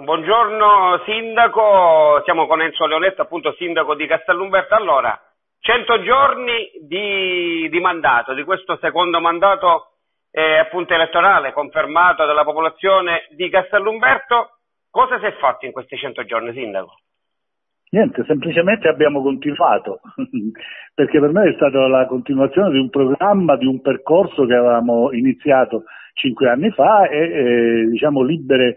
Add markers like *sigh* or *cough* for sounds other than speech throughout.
Buongiorno Sindaco, siamo con Enzo Leonetto, appunto Sindaco di Castellumberto. Allora, 100 giorni di, di mandato, di questo secondo mandato eh, appunto elettorale confermato dalla popolazione di Castellumberto. Cosa si è fatto in questi 100 giorni, Sindaco? Niente, semplicemente abbiamo continuato, *laughs* perché per me è stata la continuazione di un programma, di un percorso che avevamo iniziato cinque anni fa e eh, diciamo libere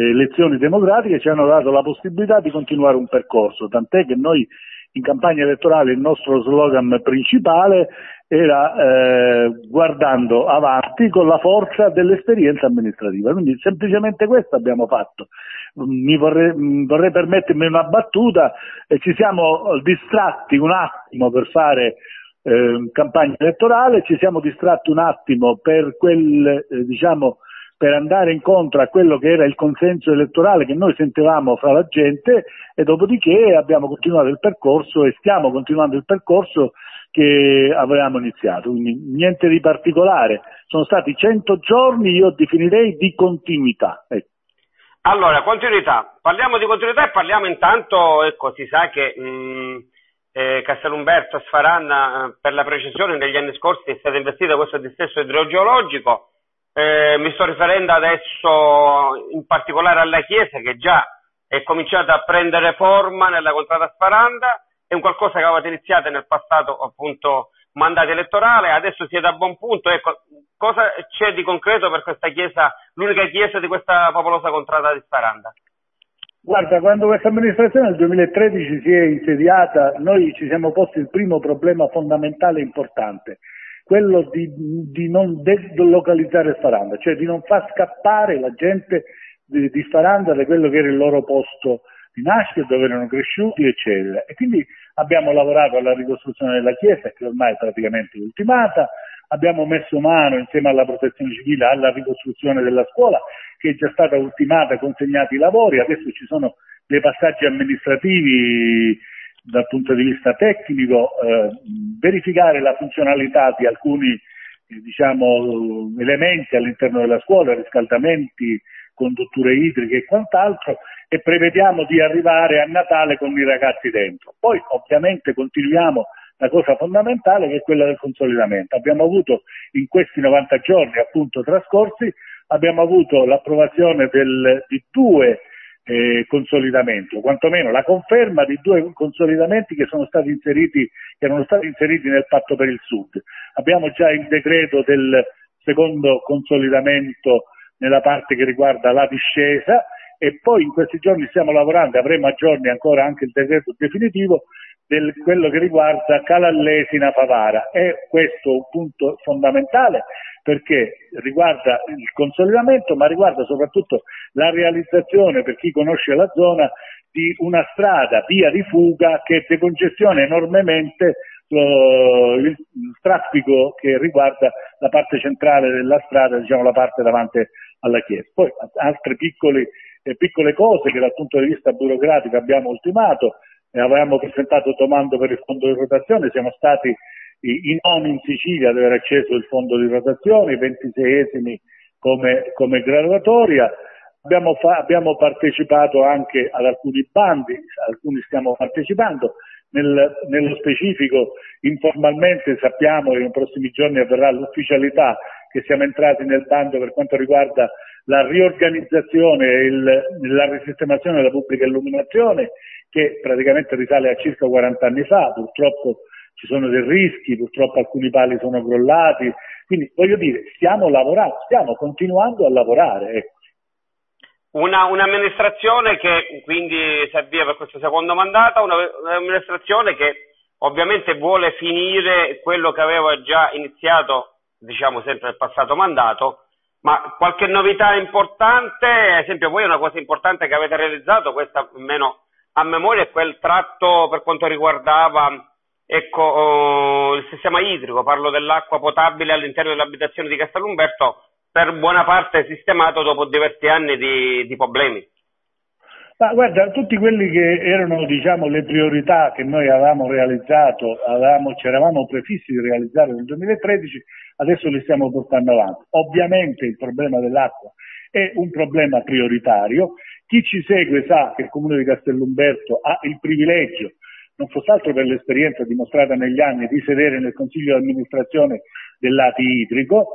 elezioni democratiche ci hanno dato la possibilità di continuare un percorso, tant'è che noi in campagna elettorale il nostro slogan principale era eh, guardando avanti con la forza dell'esperienza amministrativa, quindi semplicemente questo abbiamo fatto. Mi vorrei, vorrei permettermi una battuta, eh, ci siamo distratti un attimo per fare eh, campagna elettorale, ci siamo distratti un attimo per quel, eh, diciamo, per andare incontro a quello che era il consenso elettorale che noi sentivamo fra la gente e dopodiché abbiamo continuato il percorso e stiamo continuando il percorso che avevamo iniziato, quindi niente di particolare, sono stati 100 giorni, io definirei di continuità. Ecco. Allora, continuità, parliamo di continuità e parliamo intanto, ecco, si sa che mh, eh, Castellumberto Sfaranna per la precisione negli anni scorsi è stata investita questo dissesto idrogeologico, eh, mi sto riferendo adesso in particolare alla Chiesa che già è cominciata a prendere forma nella contrada Sparanda, è un qualcosa che avevate iniziato nel passato appunto mandato elettorale, adesso siete a buon punto, ecco, cosa c'è di concreto per questa chiesa, l'unica chiesa di questa popolosa contrada di Sparanda? Guarda, quando questa amministrazione nel 2013 si è insediata, noi ci siamo posti il primo problema fondamentale e importante, quello di, di non delocalizzare Sfaranda, cioè di non far scappare la gente di, di Sfaranda da quello che era il loro posto di nascita, dove erano cresciuti, eccetera. E quindi abbiamo lavorato alla ricostruzione della chiesa, che ormai è praticamente ultimata, abbiamo messo mano insieme alla protezione civile alla ricostruzione della scuola, che è già stata ultimata, consegnati i lavori, adesso ci sono dei passaggi amministrativi dal punto di vista tecnico, eh, verificare la funzionalità di alcuni eh, diciamo, elementi all'interno della scuola, riscaldamenti, condutture idriche e quant'altro e prevediamo di arrivare a Natale con i ragazzi dentro. Poi ovviamente continuiamo la cosa fondamentale che è quella del consolidamento. Abbiamo avuto in questi 90 giorni appunto trascorsi, abbiamo avuto l'approvazione del, di due eh, consolidamento, quantomeno la conferma di due consolidamenti che inseriti, che erano stati inseriti nel patto per il Sud. Abbiamo già il decreto del secondo consolidamento nella parte che riguarda la discesa e poi in questi giorni stiamo lavorando, avremo a giorni ancora anche il decreto definitivo del quello che riguarda Calallesina Favara. È questo un punto fondamentale perché riguarda il consolidamento, ma riguarda soprattutto la realizzazione, per chi conosce la zona, di una strada, via di fuga, che decongestiona enormemente uh, il, il, traffico che riguarda la parte centrale della strada, diciamo la parte davanti alla chiesa. Poi altre piccole, eh, piccole cose che dal punto di vista burocratico abbiamo ultimato, eh, avevamo presentato domando per il fondo di rotazione, siamo stati i, i noni in Sicilia ad aver acceso il fondo di rotazione, i ventiseiesimi come, come graduatoria. Abbiamo, fa, abbiamo, partecipato anche ad alcuni bandi, alcuni stiamo partecipando, nel, nello specifico informalmente sappiamo che nei prossimi giorni avverrà l'ufficialità che siamo entrati nel bando per quanto riguarda la riorganizzazione e la risistemazione della pubblica illuminazione che praticamente risale a circa 40 anni fa, purtroppo ci sono dei rischi, purtroppo alcuni pali sono crollati, quindi voglio dire, stiamo lavorando, stiamo continuando a lavorare. Ecco. Una, un'amministrazione che quindi si avvia per questo secondo mandato, una, un'amministrazione che ovviamente vuole finire quello che aveva già iniziato, diciamo sempre nel passato mandato, ma qualche novità importante, ad esempio voi una cosa importante che avete realizzato, questa almeno a memoria, è quel tratto per quanto riguardava Ecco, oh, il sistema idrico, parlo dell'acqua potabile all'interno dell'abitazione di Castellumberto, per buona parte sistemato dopo diversi anni di, di problemi. Ma guarda, tutti quelli che erano diciamo, le priorità che noi avevamo realizzato, avevamo, ci eravamo prefissi di realizzare nel 2013, adesso li stiamo portando avanti. Ovviamente il problema dell'acqua è un problema prioritario Chi ci segue sa che il Comune di Castellumberto ha il privilegio, non fosse altro per l'esperienza dimostrata negli anni, di sedere nel Consiglio di amministrazione dell'ATI idrico,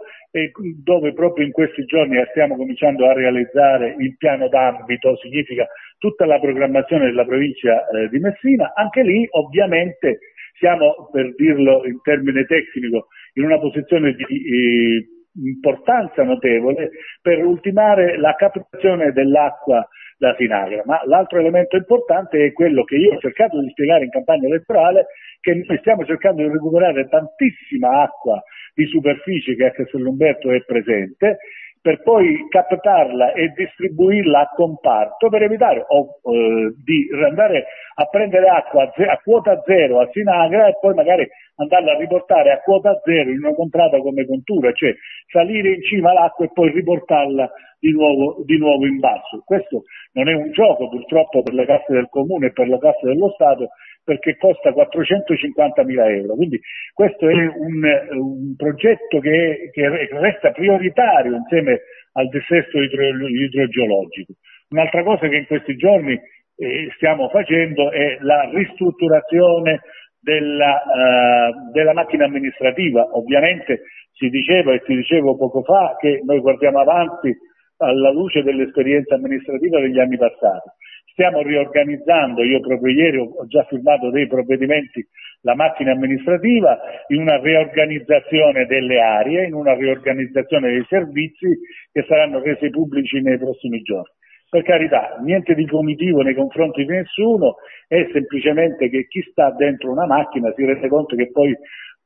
dove proprio in questi giorni stiamo cominciando a realizzare il piano d'ambito, significa tutta la programmazione della provincia eh, di Messina. Anche lì ovviamente siamo, per dirlo in termine tecnico, in una posizione di eh, importanza notevole per ultimare la captazione dell'acqua da Sinagra. Ma l'altro elemento importante è quello che io ho cercato di spiegare in campagna elettorale, che noi stiamo cercando di recuperare tantissima acqua di superficie che a Castellumberto è presente per poi captarla e distribuirla a comparto per evitare o, eh, di andare a prendere acqua a, ze- a, quota zero a Sinagra e poi magari andarla a riportare a quota zero in una contrada come contura, cioè salire in cima all'acqua e poi riportarla di nuovo, di nuovo in basso. Questo non è un gioco purtroppo per le casse del comune e per le casse dello Stato, perché costa 450 mila euro. Quindi questo è un, un progetto che, che, resta prioritario insieme al dissesto idro, idrogeologico. Un'altra cosa che in questi giorni eh, stiamo facendo è la ristrutturazione della, uh, della, macchina amministrativa. Ovviamente si diceva e si diceva poco fa che noi guardiamo avanti alla luce dell'esperienza amministrativa degli anni passati. Stiamo riorganizzando, io proprio ieri ho già firmato dei provvedimenti, la macchina amministrativa in una riorganizzazione delle aree, in una riorganizzazione dei servizi che saranno resi pubblici nei prossimi giorni. Per carità, niente di punitivo nei confronti di nessuno, è semplicemente che chi sta dentro una macchina si rende conto che poi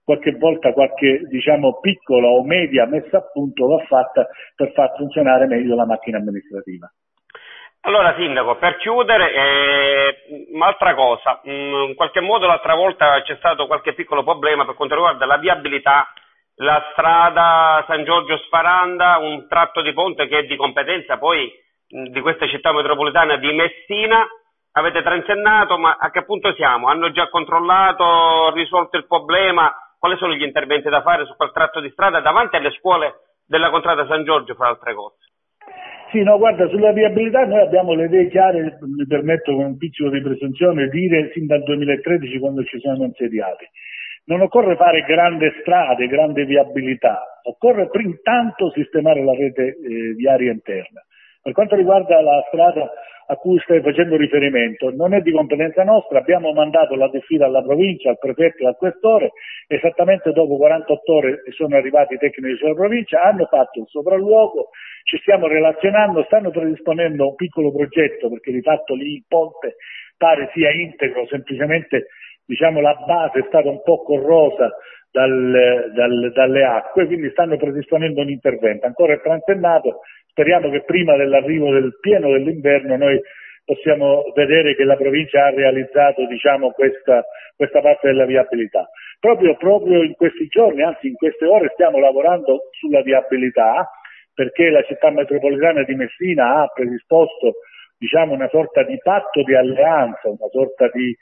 qualche volta qualche diciamo piccola o media messa a punto va fatta per far funzionare meglio la macchina amministrativa. Allora Sindaco, per chiudere, eh, un'altra cosa, mm, in qualche modo l'altra volta c'è stato qualche piccolo problema per quanto riguarda la viabilità, la strada San Giorgio Sparanda, un tratto di ponte che è di competenza poi mm, di questa città metropolitana di Messina, avete transennato, ma a che punto siamo? Hanno già controllato, risolto il problema? Quali sono gli interventi da fare su quel tratto di strada davanti alle scuole della contrada San Giorgio, fra altre cose? Sì, no, guarda, sulla viabilità noi abbiamo le idee chiare, mi permetto con un piccolo di presunzione, dire sin dal 2013 quando ci siamo insediati. Non occorre fare grandi strade, grande viabilità, occorre intanto sistemare la rete eh, viaria interna. Per quanto riguarda la strada a cui stai facendo riferimento non è di competenza nostra, abbiamo mandato la diffida alla provincia, al prefetto e al questore, esattamente dopo 48 ore sono arrivati i tecnici della provincia, hanno fatto il sopralluogo, ci stiamo relazionando, stanno predisponendo un piccolo progetto perché di fatto lì il ponte pare sia integro, semplicemente diciamo, la base è stata un po' corrosa dal, dal, dalle acque, quindi stanno predisponendo un intervento. Ancora è transennato, speriamo che prima dell'arrivo del pieno dell'inverno noi possiamo vedere che la provincia ha realizzato diciamo, questa, questa, parte della viabilità. Proprio, proprio in questi giorni, anzi in queste ore, stiamo lavorando sulla viabilità perché la città metropolitana di Messina ha predisposto diciamo, una sorta di patto di alleanza, una sorta di,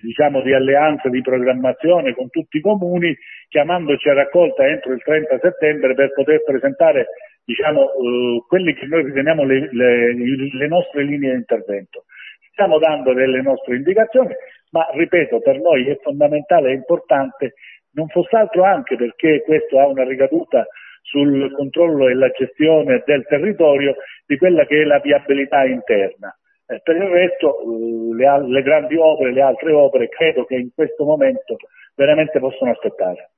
diciamo, di alleanza di programmazione con tutti i comuni, chiamandoci a raccolta entro il 30 settembre per poter presentare diciamo, uh, quelle che noi riteniamo le, le, le nostre linee di intervento. Stiamo dando delle nostre indicazioni, ma ripeto, per noi è fondamentale e importante, non fosse altro anche perché questo ha una ricaduta sul controllo e la gestione del territorio di quella che è la viabilità interna. Eh, per il resto eh, le, le grandi opere, le altre opere, credo che in questo momento veramente possono aspettare.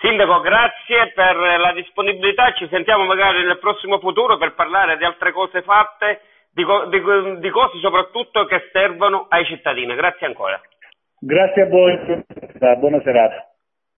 Sindaco, grazie per la disponibilità, ci sentiamo magari nel prossimo futuro per parlare di altre cose fatte, di, di, di cose soprattutto che servono ai cittadini. Grazie ancora. Grazie a voi, buona serata.